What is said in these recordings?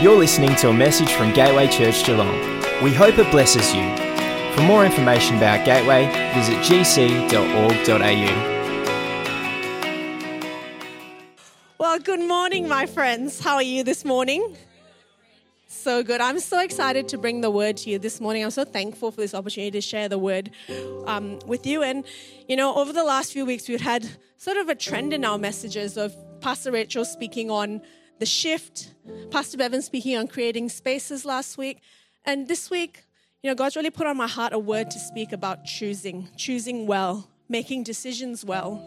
You're listening to a message from Gateway Church Geelong. We hope it blesses you. For more information about Gateway, visit gc.org.au. Well, good morning, my friends. How are you this morning? So good. I'm so excited to bring the word to you this morning. I'm so thankful for this opportunity to share the word um, with you. And, you know, over the last few weeks, we've had sort of a trend in our messages of Pastor Rachel speaking on the shift, Pastor Bevan speaking on creating spaces last week. And this week, you know, God's really put on my heart a word to speak about choosing, choosing well, making decisions well.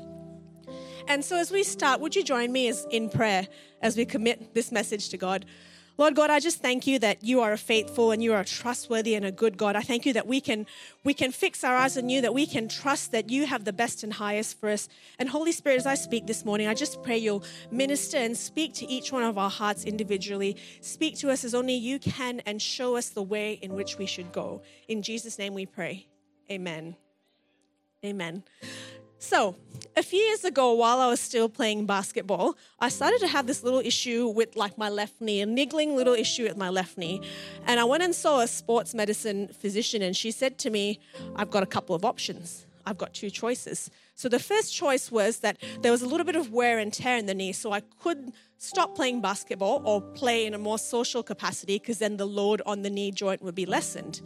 And so as we start, would you join me as in prayer as we commit this message to God? Lord God, I just thank you that you are a faithful and you are a trustworthy and a good God. I thank you that we can we can fix our eyes on you, that we can trust that you have the best and highest for us. And Holy Spirit, as I speak this morning, I just pray you'll minister and speak to each one of our hearts individually. Speak to us as only you can and show us the way in which we should go. In Jesus' name we pray. Amen. Amen. So, a few years ago, while I was still playing basketball, I started to have this little issue with like my left knee, a niggling little issue with my left knee. And I went and saw a sports medicine physician, and she said to me, I've got a couple of options. I've got two choices. So, the first choice was that there was a little bit of wear and tear in the knee, so I could stop playing basketball or play in a more social capacity because then the load on the knee joint would be lessened.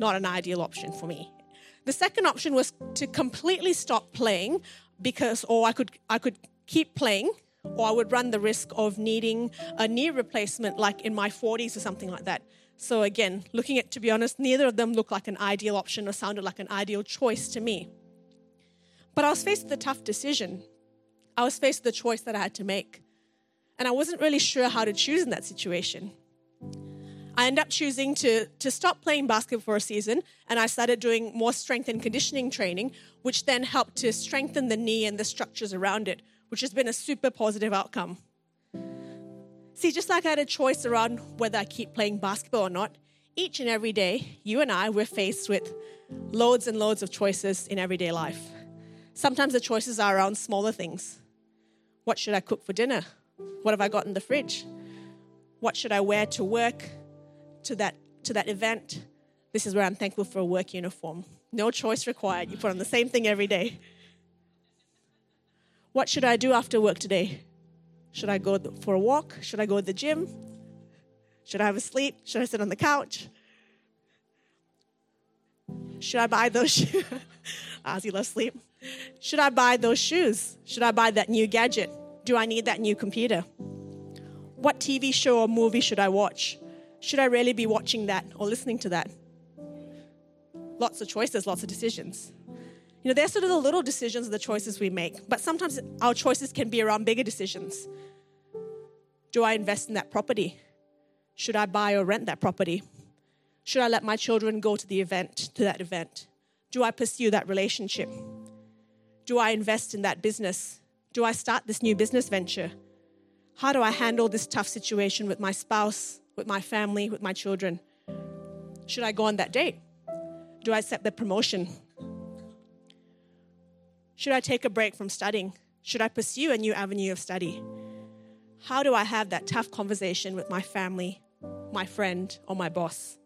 Not an ideal option for me. The second option was to completely stop playing because, or I could, I could keep playing, or I would run the risk of needing a knee replacement like in my 40s or something like that. So, again, looking at, to be honest, neither of them looked like an ideal option or sounded like an ideal choice to me. But I was faced with a tough decision. I was faced with a choice that I had to make. And I wasn't really sure how to choose in that situation. I ended up choosing to, to stop playing basketball for a season and I started doing more strength and conditioning training, which then helped to strengthen the knee and the structures around it, which has been a super positive outcome. See, just like I had a choice around whether I keep playing basketball or not, each and every day, you and I, we're faced with loads and loads of choices in everyday life. Sometimes the choices are around smaller things. What should I cook for dinner? What have I got in the fridge? What should I wear to work? To that to that event. This is where I'm thankful for a work uniform. No choice required. You put on the same thing every day. What should I do after work today? Should I go for a walk? Should I go to the gym? Should I have a sleep? Should I sit on the couch? Should I buy those shoes? Ozzy loves sleep. Should I buy those shoes? Should I buy that new gadget? Do I need that new computer? What TV show or movie should I watch? Should I really be watching that or listening to that? Lots of choices, lots of decisions. You know, they're sort of the little decisions, the choices we make, but sometimes our choices can be around bigger decisions. Do I invest in that property? Should I buy or rent that property? Should I let my children go to the event, to that event? Do I pursue that relationship? Do I invest in that business? Do I start this new business venture? How do I handle this tough situation with my spouse, with my family, with my children? Should I go on that date? Do I accept the promotion? Should I take a break from studying? Should I pursue a new avenue of study? How do I have that tough conversation with my family, my friend, or my boss?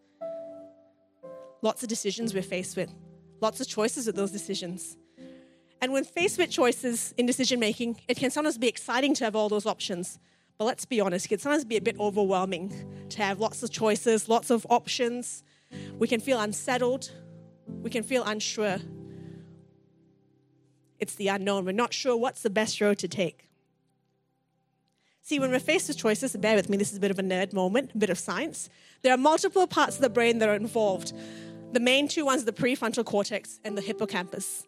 Lots of decisions we're faced with, lots of choices with those decisions. And when faced with choices in decision making, it can sometimes be exciting to have all those options. But let's be honest, it can sometimes be a bit overwhelming to have lots of choices, lots of options. We can feel unsettled. We can feel unsure. It's the unknown. We're not sure what's the best road to take. See, when we're faced with choices, bear with me, this is a bit of a nerd moment, a bit of science. There are multiple parts of the brain that are involved. The main two ones, are the prefrontal cortex and the hippocampus.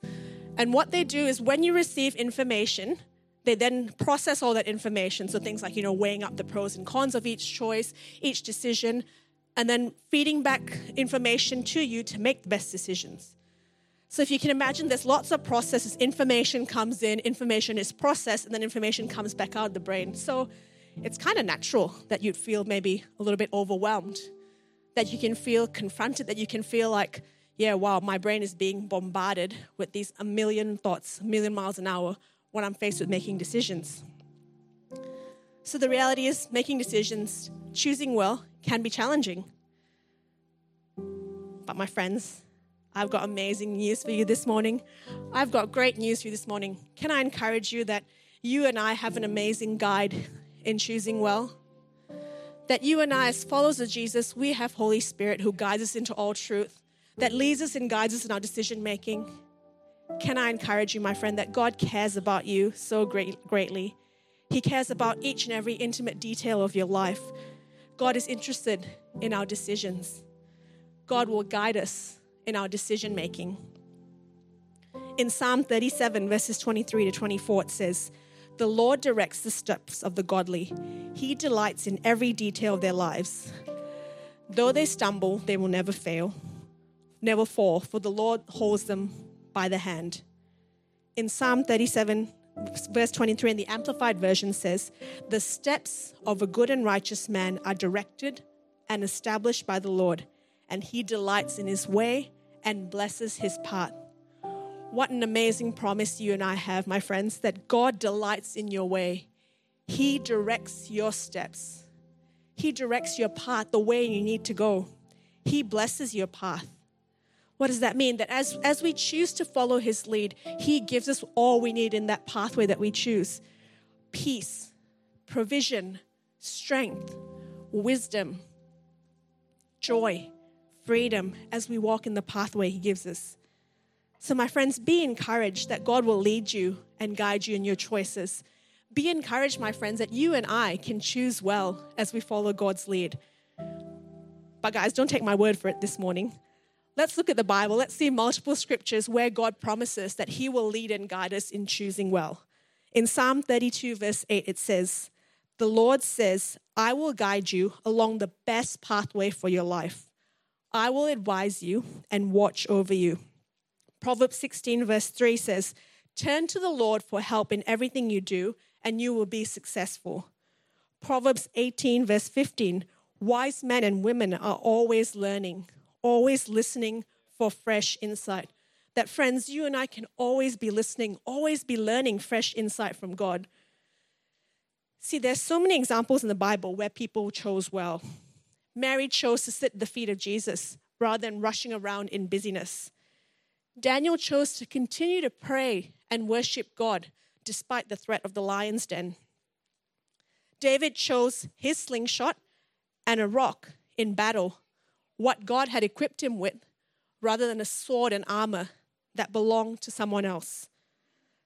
And what they do is when you receive information, they then process all that information. So things like, you know, weighing up the pros and cons of each choice, each decision, and then feeding back information to you to make the best decisions. So if you can imagine, there's lots of processes. Information comes in, information is processed, and then information comes back out of the brain. So it's kind of natural that you'd feel maybe a little bit overwhelmed, that you can feel confronted, that you can feel like, yeah, wow, my brain is being bombarded with these a million thoughts, a million miles an hour when I'm faced with making decisions. So the reality is, making decisions choosing well can be challenging. But, my friends, I've got amazing news for you this morning. I've got great news for you this morning. Can I encourage you that you and I have an amazing guide in choosing well? That you and I, as followers of Jesus, we have Holy Spirit who guides us into all truth, that leads us and guides us in our decision making. Can I encourage you, my friend, that God cares about you so great, greatly? He cares about each and every intimate detail of your life. God is interested in our decisions. God will guide us in our decision making. In Psalm 37, verses 23 to 24, it says, The Lord directs the steps of the godly, He delights in every detail of their lives. Though they stumble, they will never fail, never fall, for the Lord holds them by the hand. In Psalm 37, verse 23 in the Amplified Version says, The steps of a good and righteous man are directed and established by the Lord, and he delights in his way and blesses his path. What an amazing promise you and I have, my friends, that God delights in your way. He directs your steps, He directs your path, the way you need to go. He blesses your path. What does that mean? That as, as we choose to follow His lead, He gives us all we need in that pathway that we choose peace, provision, strength, wisdom, joy, freedom as we walk in the pathway He gives us. So, my friends, be encouraged that God will lead you and guide you in your choices. Be encouraged, my friends, that you and I can choose well as we follow God's lead. But, guys, don't take my word for it this morning. Let's look at the Bible. Let's see multiple scriptures where God promises that He will lead and guide us in choosing well. In Psalm 32, verse 8, it says, The Lord says, I will guide you along the best pathway for your life. I will advise you and watch over you. Proverbs 16, verse 3 says, Turn to the Lord for help in everything you do, and you will be successful. Proverbs 18, verse 15 Wise men and women are always learning, always listening for fresh insight. That, friends, you and I can always be listening, always be learning fresh insight from God. See, there's so many examples in the Bible where people chose well. Mary chose to sit at the feet of Jesus rather than rushing around in busyness. Daniel chose to continue to pray and worship God despite the threat of the lion's den. David chose his slingshot and a rock in battle, what God had equipped him with, rather than a sword and armor that belonged to someone else.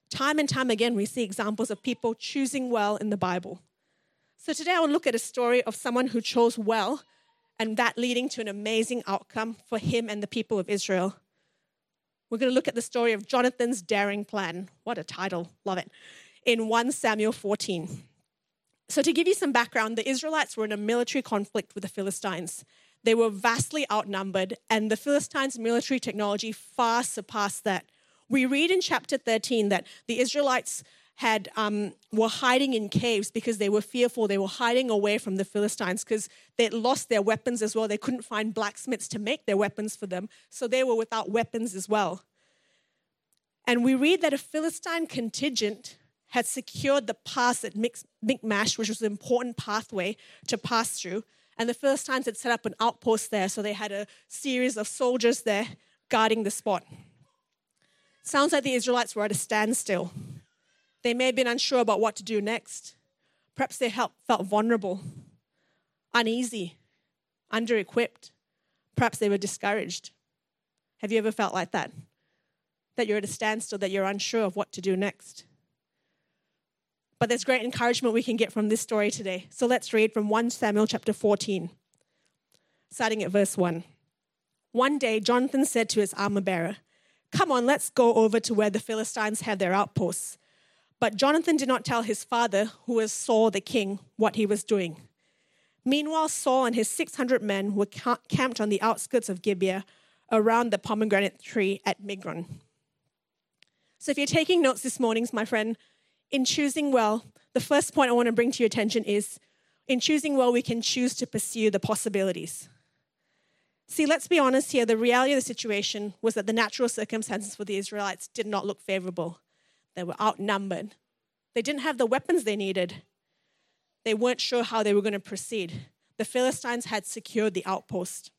Time and time again, we see examples of people choosing well in the Bible. So today I will look at a story of someone who chose well and that leading to an amazing outcome for him and the people of Israel. We're going to look at the story of Jonathan's daring plan. What a title, love it. In 1 Samuel 14. So, to give you some background, the Israelites were in a military conflict with the Philistines. They were vastly outnumbered, and the Philistines' military technology far surpassed that. We read in chapter 13 that the Israelites had um, were hiding in caves because they were fearful. They were hiding away from the Philistines because they'd lost their weapons as well. They couldn't find blacksmiths to make their weapons for them, so they were without weapons as well. And we read that a Philistine contingent had secured the pass at Michmash, which was an important pathway to pass through. And the first Philistines had set up an outpost there, so they had a series of soldiers there guarding the spot. Sounds like the Israelites were at a standstill. They may have been unsure about what to do next. Perhaps they felt vulnerable, uneasy, under equipped. Perhaps they were discouraged. Have you ever felt like that? That you're at a standstill, that you're unsure of what to do next. But there's great encouragement we can get from this story today. So let's read from 1 Samuel chapter 14, starting at verse 1. One day, Jonathan said to his armor bearer, Come on, let's go over to where the Philistines have their outposts. But Jonathan did not tell his father, who was Saul the king, what he was doing. Meanwhile, Saul and his 600 men were camped on the outskirts of Gibeah around the pomegranate tree at Migron. So, if you're taking notes this morning, my friend, in choosing well, the first point I want to bring to your attention is in choosing well, we can choose to pursue the possibilities. See, let's be honest here. The reality of the situation was that the natural circumstances for the Israelites did not look favorable. They were outnumbered. They didn't have the weapons they needed. They weren't sure how they were going to proceed. the Philistines had secured the outpost.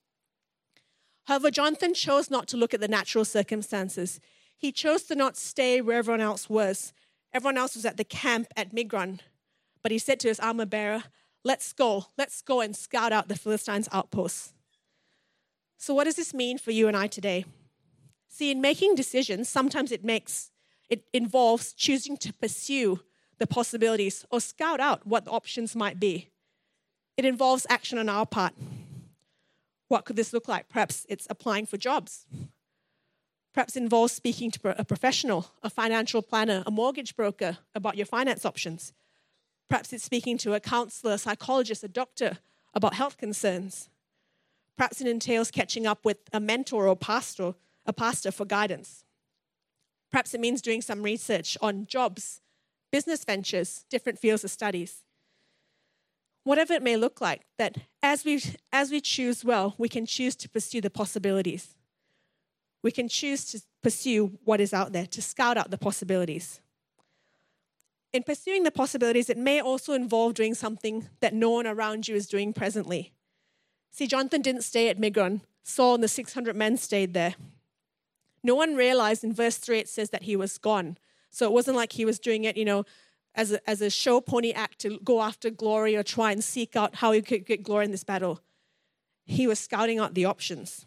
However, Jonathan chose not to look at the natural circumstances. He chose to not stay where everyone else was. Everyone else was at the camp at Migron. But he said to his armor bearer, Let's go, let's go and scout out the Philistines' outposts. So, what does this mean for you and I today? See, in making decisions, sometimes it makes it involves choosing to pursue the possibilities or scout out what the options might be. It involves action on our part. What could this look like? Perhaps it's applying for jobs. Perhaps involves speaking to a professional, a financial planner, a mortgage broker about your finance options. Perhaps it's speaking to a counselor, a psychologist, a doctor about health concerns. Perhaps it entails catching up with a mentor or pastor, a pastor for guidance. Perhaps it means doing some research on jobs, business ventures, different fields of studies. Whatever it may look like, that as we, as we choose well, we can choose to pursue the possibilities. We can choose to pursue what is out there, to scout out the possibilities. In pursuing the possibilities, it may also involve doing something that no one around you is doing presently. See, Jonathan didn't stay at Migron. Saul and the 600 men stayed there. No one realized in verse 3 it says that he was gone. So it wasn't like he was doing it, you know, as a, as a show pony act to go after glory or try and seek out how he could get glory in this battle. He was scouting out the options.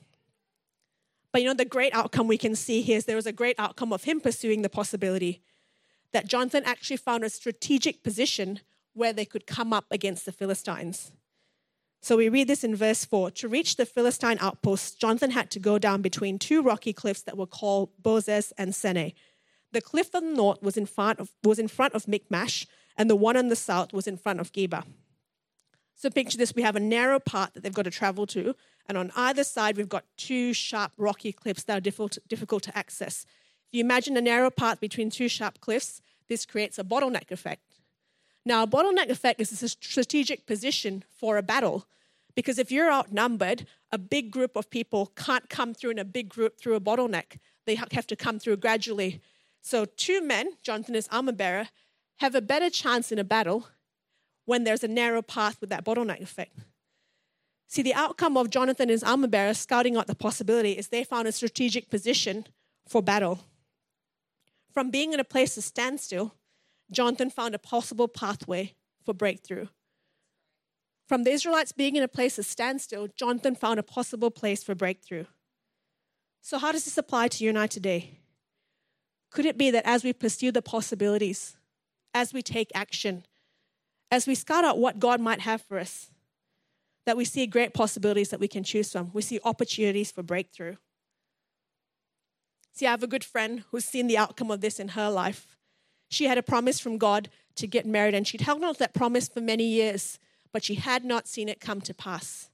But you know, the great outcome we can see here is there was a great outcome of him pursuing the possibility that Jonathan actually found a strategic position where they could come up against the Philistines. So we read this in verse 4. To reach the Philistine outpost, Jonathan had to go down between two rocky cliffs that were called Bozez and Seneh. The cliff on the north was in front of, was in front of Michmash, and the one on the south was in front of Geba. So picture this we have a narrow part that they've got to travel to, and on either side, we've got two sharp rocky cliffs that are difficult, difficult to access. If you imagine a narrow path between two sharp cliffs, this creates a bottleneck effect. Now, a bottleneck effect is a strategic position for a battle because if you're outnumbered, a big group of people can't come through in a big group through a bottleneck. They have to come through gradually. So, two men, Jonathan is armor bearer, have a better chance in a battle when there's a narrow path with that bottleneck effect. See, the outcome of Jonathan and his armor bearer scouting out the possibility is they found a strategic position for battle. From being in a place of standstill, Jonathan found a possible pathway for breakthrough. From the Israelites being in a place of standstill, Jonathan found a possible place for breakthrough. So, how does this apply to you and I today? Could it be that as we pursue the possibilities, as we take action, as we scout out what God might have for us, that we see great possibilities that we can choose from? We see opportunities for breakthrough. See, I have a good friend who's seen the outcome of this in her life. She had a promise from God to get married, and she'd held on to that promise for many years, but she had not seen it come to pass.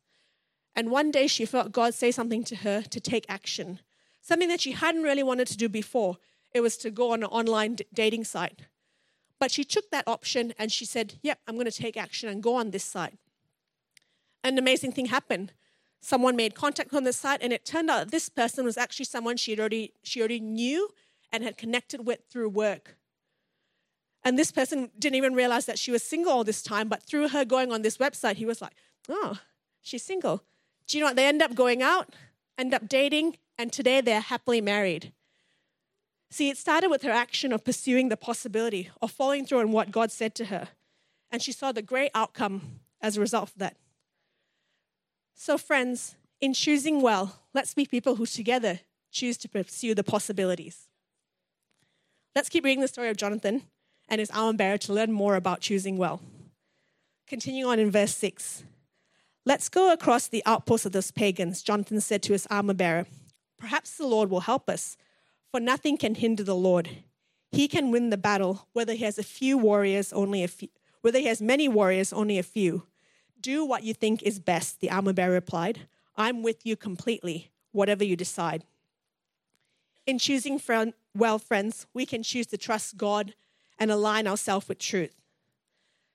And one day she felt God say something to her to take action, something that she hadn't really wanted to do before. It was to go on an online d- dating site. But she took that option and she said, Yep, I'm going to take action and go on this site. An amazing thing happened someone made contact on the site, and it turned out this person was actually someone she already, she already knew and had connected with through work. And this person didn't even realize that she was single all this time, but through her going on this website, he was like, oh, she's single. Do you know what? They end up going out, end up dating, and today they're happily married. See, it started with her action of pursuing the possibility of following through on what God said to her. And she saw the great outcome as a result of that. So, friends, in choosing well, let's be people who together choose to pursue the possibilities. Let's keep reading the story of Jonathan and his armor bearer to learn more about choosing well. Continuing on in verse 6. Let's go across the outposts of those pagans, Jonathan said to his armor bearer. Perhaps the Lord will help us, for nothing can hinder the Lord. He can win the battle, whether he has a few warriors, only a few, whether he has many warriors, only a few. Do what you think is best, the armor bearer replied. I'm with you completely, whatever you decide. In choosing friend, well, friends, we can choose to trust God and align ourselves with truth.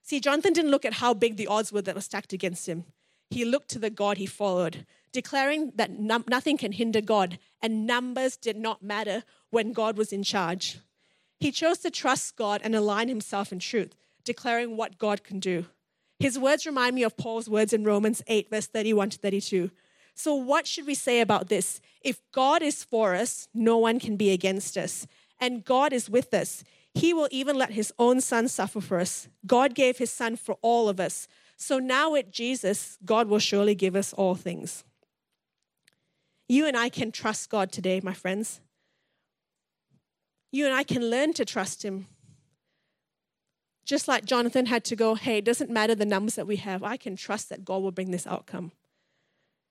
See, Jonathan didn't look at how big the odds were that were stacked against him. He looked to the God he followed, declaring that nothing can hinder God, and numbers did not matter when God was in charge. He chose to trust God and align himself in truth, declaring what God can do. His words remind me of Paul's words in Romans 8, verse 31 to 32. So, what should we say about this? If God is for us, no one can be against us. And God is with us. He will even let his own son suffer for us. God gave his son for all of us. So now with Jesus, God will surely give us all things. You and I can trust God today, my friends. You and I can learn to trust him. Just like Jonathan had to go, hey, it doesn't matter the numbers that we have, I can trust that God will bring this outcome.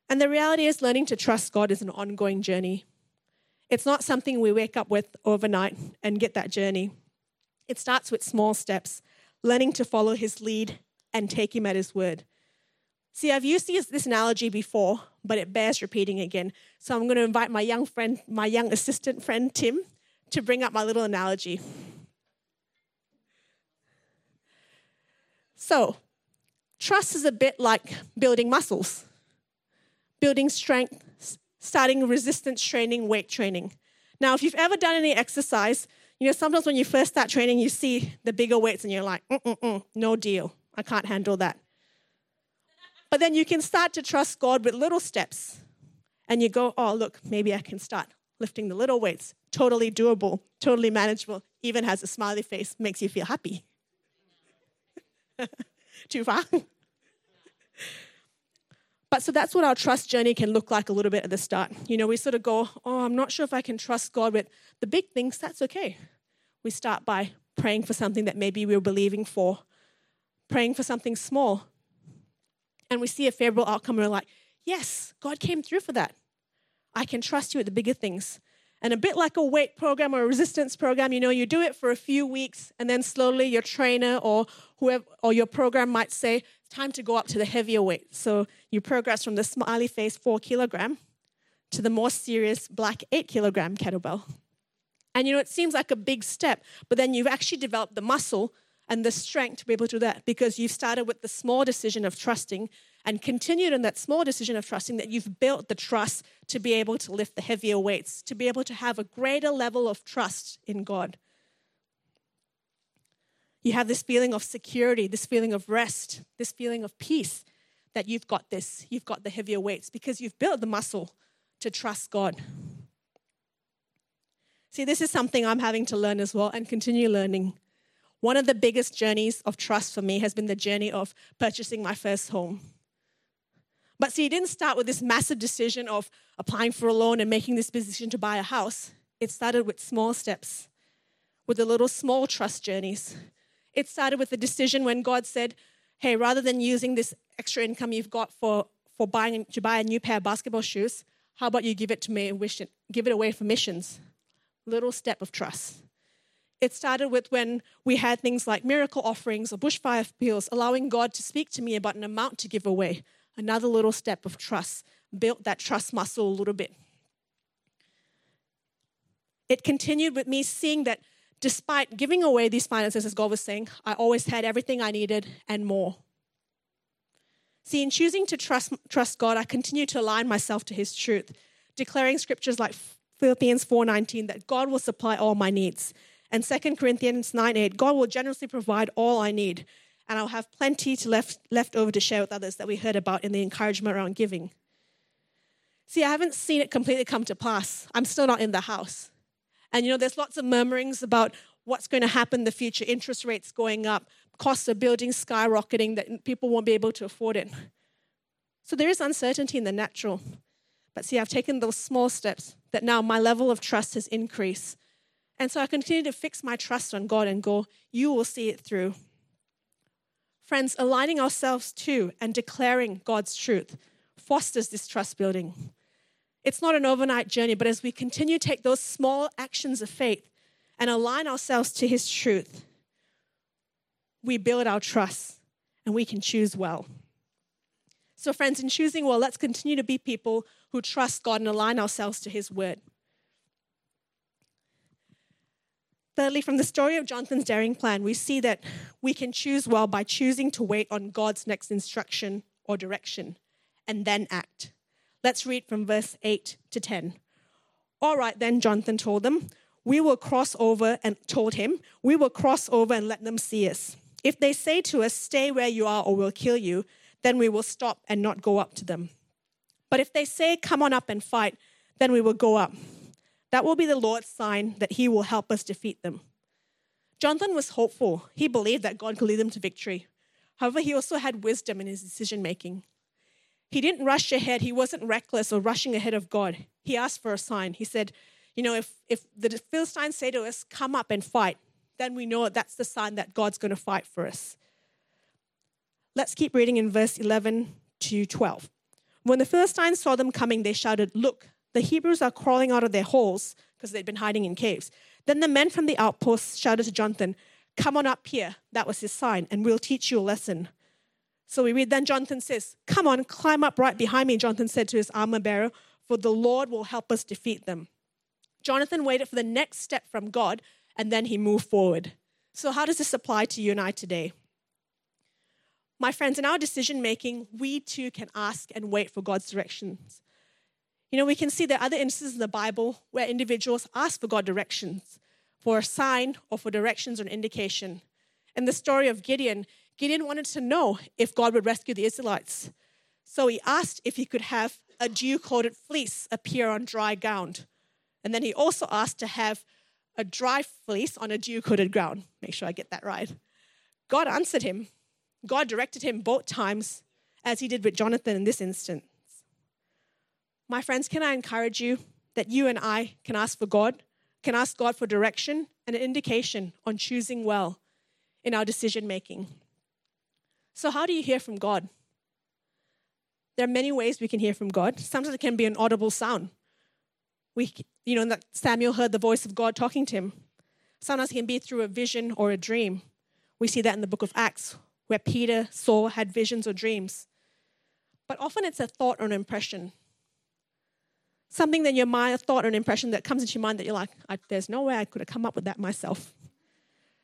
And the reality is, learning to trust God is an ongoing journey. It's not something we wake up with overnight and get that journey. It starts with small steps, learning to follow His lead and take Him at His word. See, I've used this analogy before, but it bears repeating again. So I'm going to invite my young friend, my young assistant friend, Tim, to bring up my little analogy. So, trust is a bit like building muscles, building strength, starting resistance training, weight training. Now, if you've ever done any exercise, you know, sometimes when you first start training, you see the bigger weights and you're like, Mm-mm-mm, no deal. I can't handle that. But then you can start to trust God with little steps. And you go, oh, look, maybe I can start lifting the little weights. Totally doable, totally manageable, even has a smiley face, makes you feel happy. Too far? but so that's what our trust journey can look like a little bit at the start. You know, we sort of go, oh, I'm not sure if I can trust God with the big things. That's okay. We start by praying for something that maybe we we're believing for, praying for something small. And we see a favorable outcome and we're like, yes, God came through for that. I can trust you with the bigger things. And a bit like a weight program or a resistance program, you know, you do it for a few weeks and then slowly your trainer or whoever or your program might say, time to go up to the heavier weight. So you progress from the smiley face four kilogram to the more serious black eight kilogram kettlebell. And you know, it seems like a big step, but then you've actually developed the muscle and the strength to be able to do that because you've started with the small decision of trusting and continued in that small decision of trusting that you've built the trust to be able to lift the heavier weights, to be able to have a greater level of trust in God. You have this feeling of security, this feeling of rest, this feeling of peace that you've got this, you've got the heavier weights because you've built the muscle to trust God. See, this is something I'm having to learn as well and continue learning. One of the biggest journeys of trust for me has been the journey of purchasing my first home. But see, it didn't start with this massive decision of applying for a loan and making this decision to buy a house. It started with small steps, with the little small trust journeys. It started with the decision when God said, Hey, rather than using this extra income you've got for, for buying to buy a new pair of basketball shoes, how about you give it to me and wish it, give it away for missions? Little step of trust. It started with when we had things like miracle offerings or bushfire appeals, allowing God to speak to me about an amount to give away another little step of trust, built that trust muscle a little bit. It continued with me seeing that despite giving away these finances, as God was saying, I always had everything I needed and more. See, in choosing to trust, trust God, I continue to align myself to His truth, declaring scriptures like Philippians 4:19 that God will supply all my needs, and 2 Corinthians 9:8 God will generously provide all I need and I'll have plenty to left, left over to share with others that we heard about in the encouragement around giving. See, I haven't seen it completely come to pass. I'm still not in the house. And you know, there's lots of murmurings about what's going to happen in the future, interest rates going up, costs of building skyrocketing, that people won't be able to afford it. So there is uncertainty in the natural. But see, I've taken those small steps that now my level of trust has increased. And so I continue to fix my trust on God and go, You will see it through. Friends, aligning ourselves to and declaring God's truth fosters this trust building. It's not an overnight journey, but as we continue to take those small actions of faith and align ourselves to His truth, we build our trust and we can choose well. So, friends, in choosing well, let's continue to be people who trust God and align ourselves to His word. Thirdly, from the story of Jonathan's daring plan, we see that we can choose well by choosing to wait on God's next instruction or direction and then act. Let's read from verse 8 to 10. All right, then, Jonathan told them, we will cross over and told him, we will cross over and let them see us. If they say to us, Stay where you are or we'll kill you, then we will stop and not go up to them. But if they say, Come on up and fight, then we will go up. That will be the Lord's sign that he will help us defeat them. Jonathan was hopeful. He believed that God could lead them to victory. However, he also had wisdom in his decision making. He didn't rush ahead. He wasn't reckless or rushing ahead of God. He asked for a sign. He said, You know, if, if the Philistines say to us, Come up and fight, then we know that's the sign that God's going to fight for us. Let's keep reading in verse 11 to 12. When the Philistines saw them coming, they shouted, Look, the Hebrews are crawling out of their holes because they'd been hiding in caves. Then the men from the outposts shouted to Jonathan, Come on up here. That was his sign, and we'll teach you a lesson. So we read, Then Jonathan says, Come on, climb up right behind me, Jonathan said to his armor bearer, for the Lord will help us defeat them. Jonathan waited for the next step from God, and then he moved forward. So, how does this apply to you and I today? My friends, in our decision making, we too can ask and wait for God's directions. You know, we can see there are other instances in the Bible where individuals ask for God directions, for a sign or for directions or an indication. In the story of Gideon, Gideon wanted to know if God would rescue the Israelites. So he asked if he could have a dew coated fleece appear on dry ground. And then he also asked to have a dry fleece on a dew coated ground. Make sure I get that right. God answered him. God directed him both times, as he did with Jonathan in this instance. My friends, can I encourage you that you and I can ask for God, can ask God for direction and an indication on choosing well in our decision making? So, how do you hear from God? There are many ways we can hear from God. Sometimes it can be an audible sound. We, you know, that Samuel heard the voice of God talking to him. Sometimes it can be through a vision or a dream. We see that in the book of Acts, where Peter, Saul had visions or dreams. But often it's a thought or an impression something that your mind, a thought or an impression that comes into your mind that you're like, there's no way I could have come up with that myself.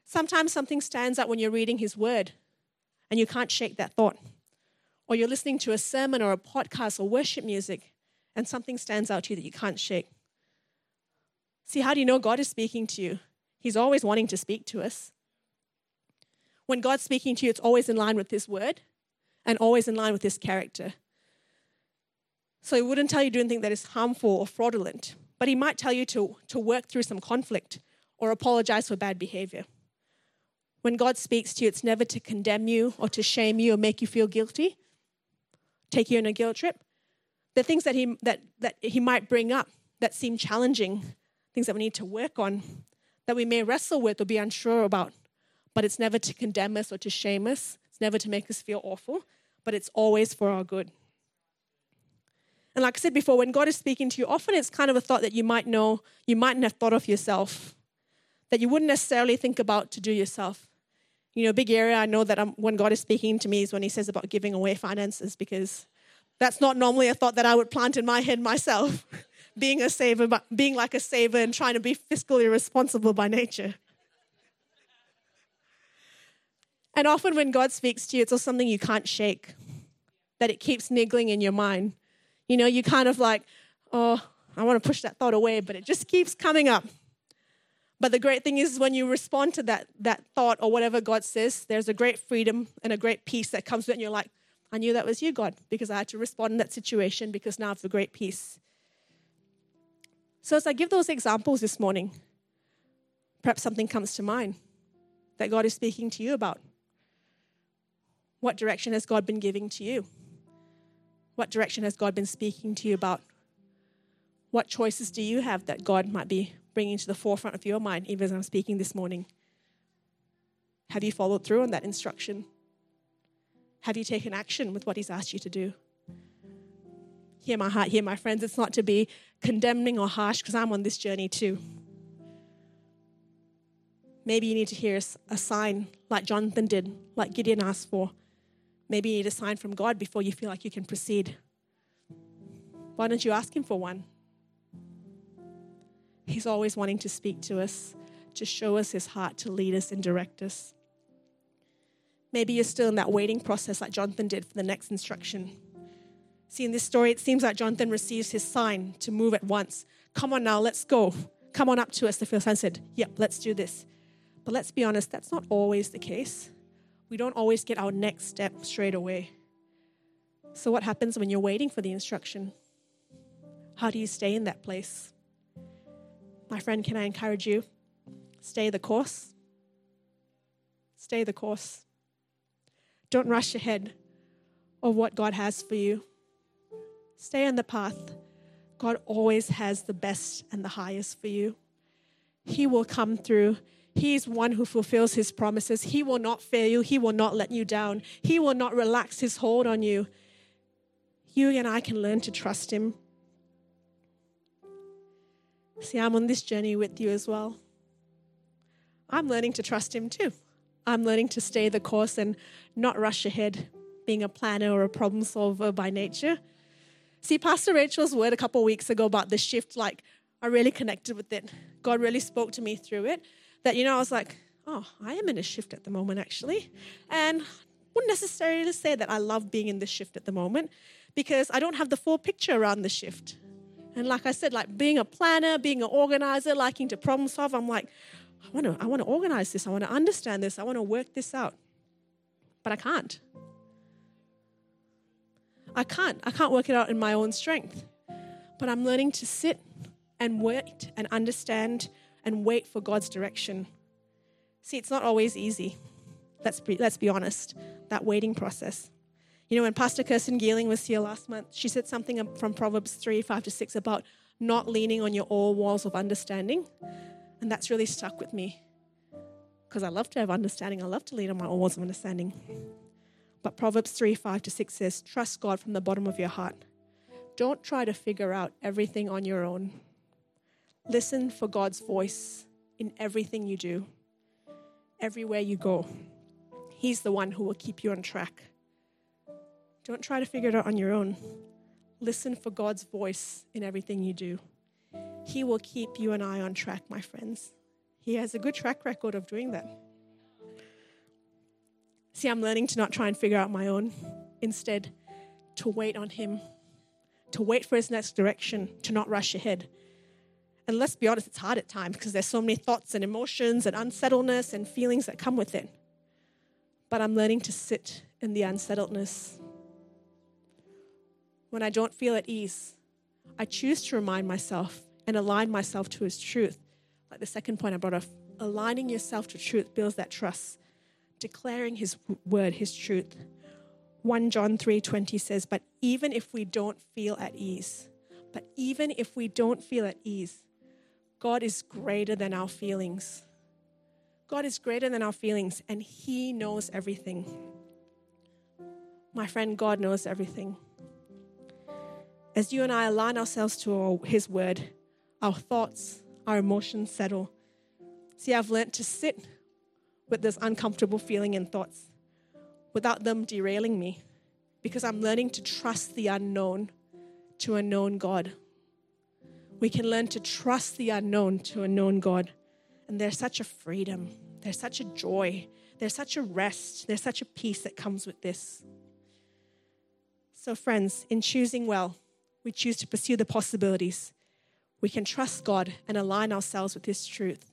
Sometimes something stands out when you're reading His Word and you can't shake that thought. Or you're listening to a sermon or a podcast or worship music and something stands out to you that you can't shake. See, how do you know God is speaking to you? He's always wanting to speak to us. When God's speaking to you, it's always in line with His Word and always in line with His character. So he wouldn't tell you to do anything that is harmful or fraudulent, but he might tell you to, to work through some conflict or apologize for bad behavior. When God speaks to you, it's never to condemn you or to shame you or make you feel guilty, take you on a guilt trip. The things that he, that, that he might bring up that seem challenging, things that we need to work on, that we may wrestle with or be unsure about, but it's never to condemn us or to shame us. It's never to make us feel awful, but it's always for our good. And like I said before, when God is speaking to you, often it's kind of a thought that you might know, you mightn't have thought of yourself, that you wouldn't necessarily think about to do yourself. You know, a big area I know that I'm, when God is speaking to me is when He says about giving away finances, because that's not normally a thought that I would plant in my head myself. being a saver, being like a saver and trying to be fiscally responsible by nature. And often when God speaks to you, it's also something you can't shake, that it keeps niggling in your mind. You know, you kind of like, oh, I want to push that thought away, but it just keeps coming up. But the great thing is when you respond to that, that thought or whatever God says, there's a great freedom and a great peace that comes with it. And you're like, I knew that was you, God, because I had to respond in that situation because now it's a great peace. So as I give those examples this morning, perhaps something comes to mind that God is speaking to you about. What direction has God been giving to you? What direction has God been speaking to you about? What choices do you have that God might be bringing to the forefront of your mind, even as I'm speaking this morning? Have you followed through on that instruction? Have you taken action with what He's asked you to do? Hear my heart, hear my friends. It's not to be condemning or harsh because I'm on this journey too. Maybe you need to hear a sign like Jonathan did, like Gideon asked for. Maybe you need a sign from God before you feel like you can proceed. Why don't you ask Him for one? He's always wanting to speak to us, to show us His heart, to lead us and direct us. Maybe you're still in that waiting process like Jonathan did for the next instruction. See, in this story, it seems like Jonathan receives his sign to move at once. Come on now, let's go. Come on up to us. The Philistine said, Yep, let's do this. But let's be honest, that's not always the case. We don't always get our next step straight away. So, what happens when you're waiting for the instruction? How do you stay in that place? My friend, can I encourage you? Stay the course. Stay the course. Don't rush ahead of what God has for you. Stay on the path. God always has the best and the highest for you. He will come through. He is one who fulfills his promises. He will not fail you. He will not let you down. He will not relax his hold on you. You and I can learn to trust him. See, I'm on this journey with you as well. I'm learning to trust him too. I'm learning to stay the course and not rush ahead, being a planner or a problem solver by nature. See, Pastor Rachel's word a couple weeks ago about the shift, like, I really connected with it. God really spoke to me through it. That, you know, I was like, oh, I am in a shift at the moment, actually. And wouldn't necessarily say that I love being in this shift at the moment because I don't have the full picture around the shift. And like I said, like being a planner, being an organizer, liking to problem solve, I'm like, I want to, I want to organize this. I want to understand this. I want to work this out. But I can't. I can't. I can't work it out in my own strength. But I'm learning to sit and wait and understand and wait for God's direction. See, it's not always easy. Let's be, let's be honest, that waiting process. You know, when Pastor Kirsten Geeling was here last month, she said something from Proverbs 3 5 to 6 about not leaning on your all walls of understanding. And that's really stuck with me because I love to have understanding. I love to lean on my all walls of understanding. But Proverbs 3 5 to 6 says, Trust God from the bottom of your heart. Don't try to figure out everything on your own. Listen for God's voice in everything you do, everywhere you go. He's the one who will keep you on track. Don't try to figure it out on your own. Listen for God's voice in everything you do. He will keep you and I on track, my friends. He has a good track record of doing that. See, I'm learning to not try and figure out my own. Instead, to wait on Him, to wait for His next direction, to not rush ahead. And let's be honest, it's hard at times because there's so many thoughts and emotions and unsettledness and feelings that come with it. But I'm learning to sit in the unsettledness when I don't feel at ease, I choose to remind myself and align myself to His truth. Like the second point I brought up, aligning yourself to truth builds that trust, declaring His word, His truth. 1 John 3:20 says, "But even if we don't feel at ease, but even if we don't feel at ease, God is greater than our feelings. God is greater than our feelings, and He knows everything. My friend, God knows everything as you and I align ourselves to His word, our thoughts, our emotions settle. See, I've learned to sit with this uncomfortable feeling and thoughts without them derailing me because I'm learning to trust the unknown to a known God. We can learn to trust the unknown to a known God. And there's such a freedom, there's such a joy, there's such a rest, there's such a peace that comes with this. So, friends, in choosing well, we choose to pursue the possibilities, we can trust God and align ourselves with His truth.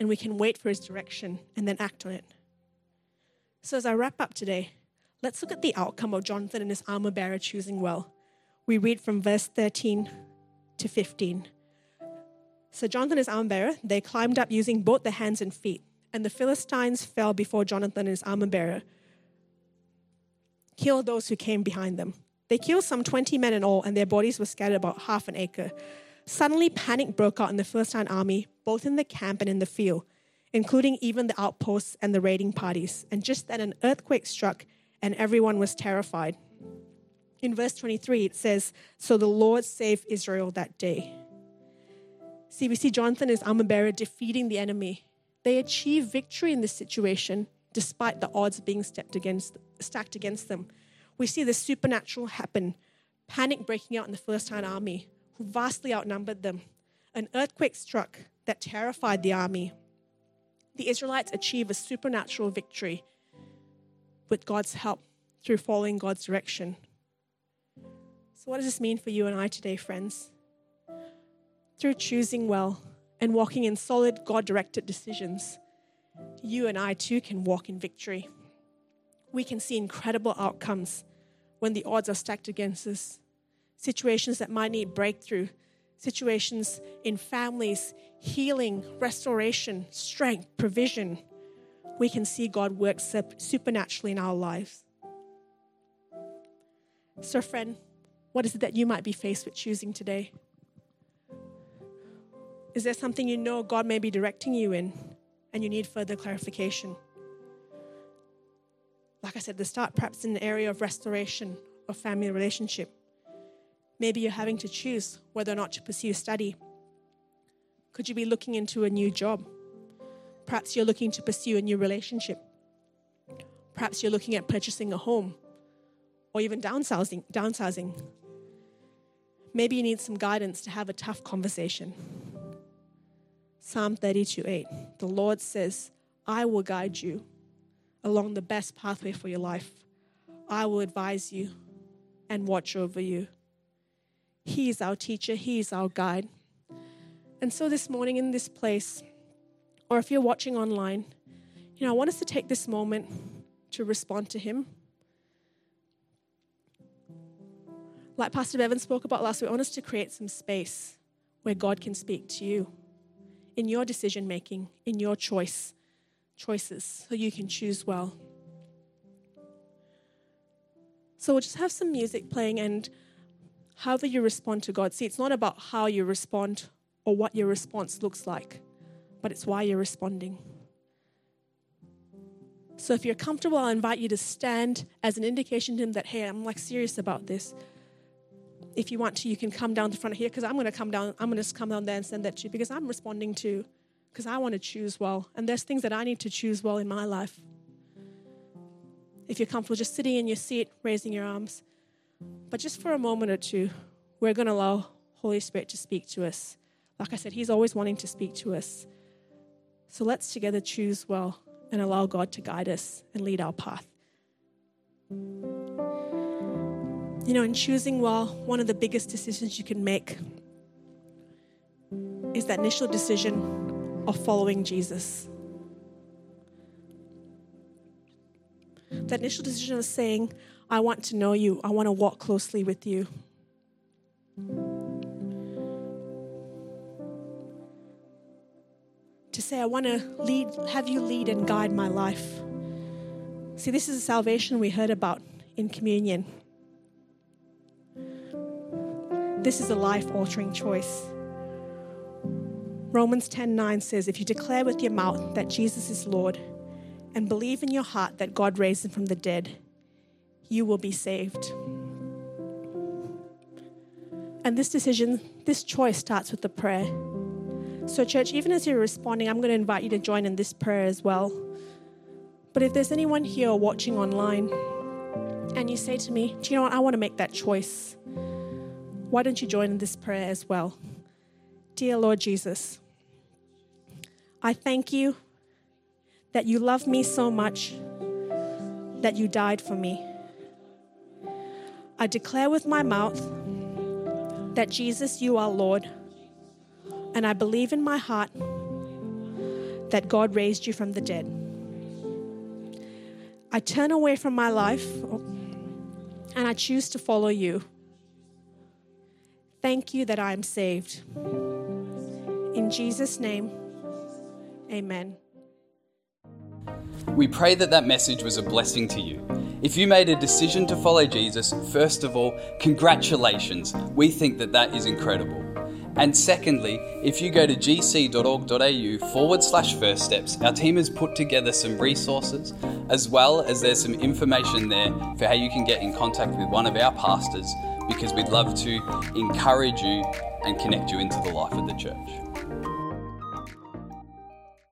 And we can wait for His direction and then act on it. So, as I wrap up today, let's look at the outcome of Jonathan and his armor bearer choosing well. We read from verse 13 to 15. So, Jonathan and his armor bearer, they climbed up using both their hands and feet, and the Philistines fell before Jonathan and his armor bearer, killed those who came behind them. They killed some 20 men in all, and their bodies were scattered about half an acre. Suddenly, panic broke out in the Philistine army, both in the camp and in the field, including even the outposts and the raiding parties. And just then, an earthquake struck, and everyone was terrified. In verse 23, it says, So the Lord saved Israel that day. See, we see Jonathan as armor bearer defeating the enemy. They achieve victory in this situation despite the odds being against, stacked against them we see the supernatural happen panic breaking out in the Philistine army, who vastly outnumbered them. An earthquake struck that terrified the army. The Israelites achieve a supernatural victory with God's help through following God's direction. What does this mean for you and I today, friends? Through choosing well and walking in solid, God directed decisions, you and I too can walk in victory. We can see incredible outcomes when the odds are stacked against us. Situations that might need breakthrough, situations in families, healing, restoration, strength, provision. We can see God work supernaturally in our lives. So, friend, what is it that you might be faced with choosing today? Is there something you know God may be directing you in and you need further clarification? Like I said, the start perhaps in the area of restoration or family relationship. Maybe you're having to choose whether or not to pursue study. Could you be looking into a new job? Perhaps you're looking to pursue a new relationship. Perhaps you're looking at purchasing a home or even downsizing. downsizing. Maybe you need some guidance to have a tough conversation. Psalm 32 8. The Lord says, I will guide you along the best pathway for your life. I will advise you and watch over you. He is our teacher, He is our guide. And so this morning in this place, or if you're watching online, you know, I want us to take this moment to respond to Him. Like Pastor Bevan spoke about last week, I want us to create some space where God can speak to you in your decision making, in your choice, choices, so you can choose well. So we'll just have some music playing and however you respond to God. See, it's not about how you respond or what your response looks like, but it's why you're responding. So if you're comfortable, I'll invite you to stand as an indication to him that, hey, I'm like serious about this. If you want to, you can come down the front here because I'm going to come down. I'm going to come down there and send that to you because I'm responding to, because I want to choose well. And there's things that I need to choose well in my life. If you're comfortable just sitting in your seat, raising your arms. But just for a moment or two, we're going to allow Holy Spirit to speak to us. Like I said, He's always wanting to speak to us. So let's together choose well and allow God to guide us and lead our path. You know, in choosing well, one of the biggest decisions you can make is that initial decision of following Jesus. That initial decision of saying, I want to know you, I want to walk closely with you. To say, I want to lead, have you lead and guide my life. See, this is a salvation we heard about in communion. This is a life altering choice. Romans 10:9 says, If you declare with your mouth that Jesus is Lord and believe in your heart that God raised him from the dead, you will be saved. And this decision, this choice starts with the prayer. So, church, even as you're responding, I'm going to invite you to join in this prayer as well. But if there's anyone here watching online and you say to me, Do you know what? I want to make that choice. Why don't you join in this prayer as well? Dear Lord Jesus, I thank you that you love me so much that you died for me. I declare with my mouth that Jesus, you are Lord, and I believe in my heart that God raised you from the dead. I turn away from my life and I choose to follow you. Thank you that I am saved. In Jesus' name, amen. We pray that that message was a blessing to you. If you made a decision to follow Jesus, first of all, congratulations. We think that that is incredible. And secondly, if you go to gc.org.au forward slash first steps, our team has put together some resources as well as there's some information there for how you can get in contact with one of our pastors because we'd love to encourage you and connect you into the life of the church.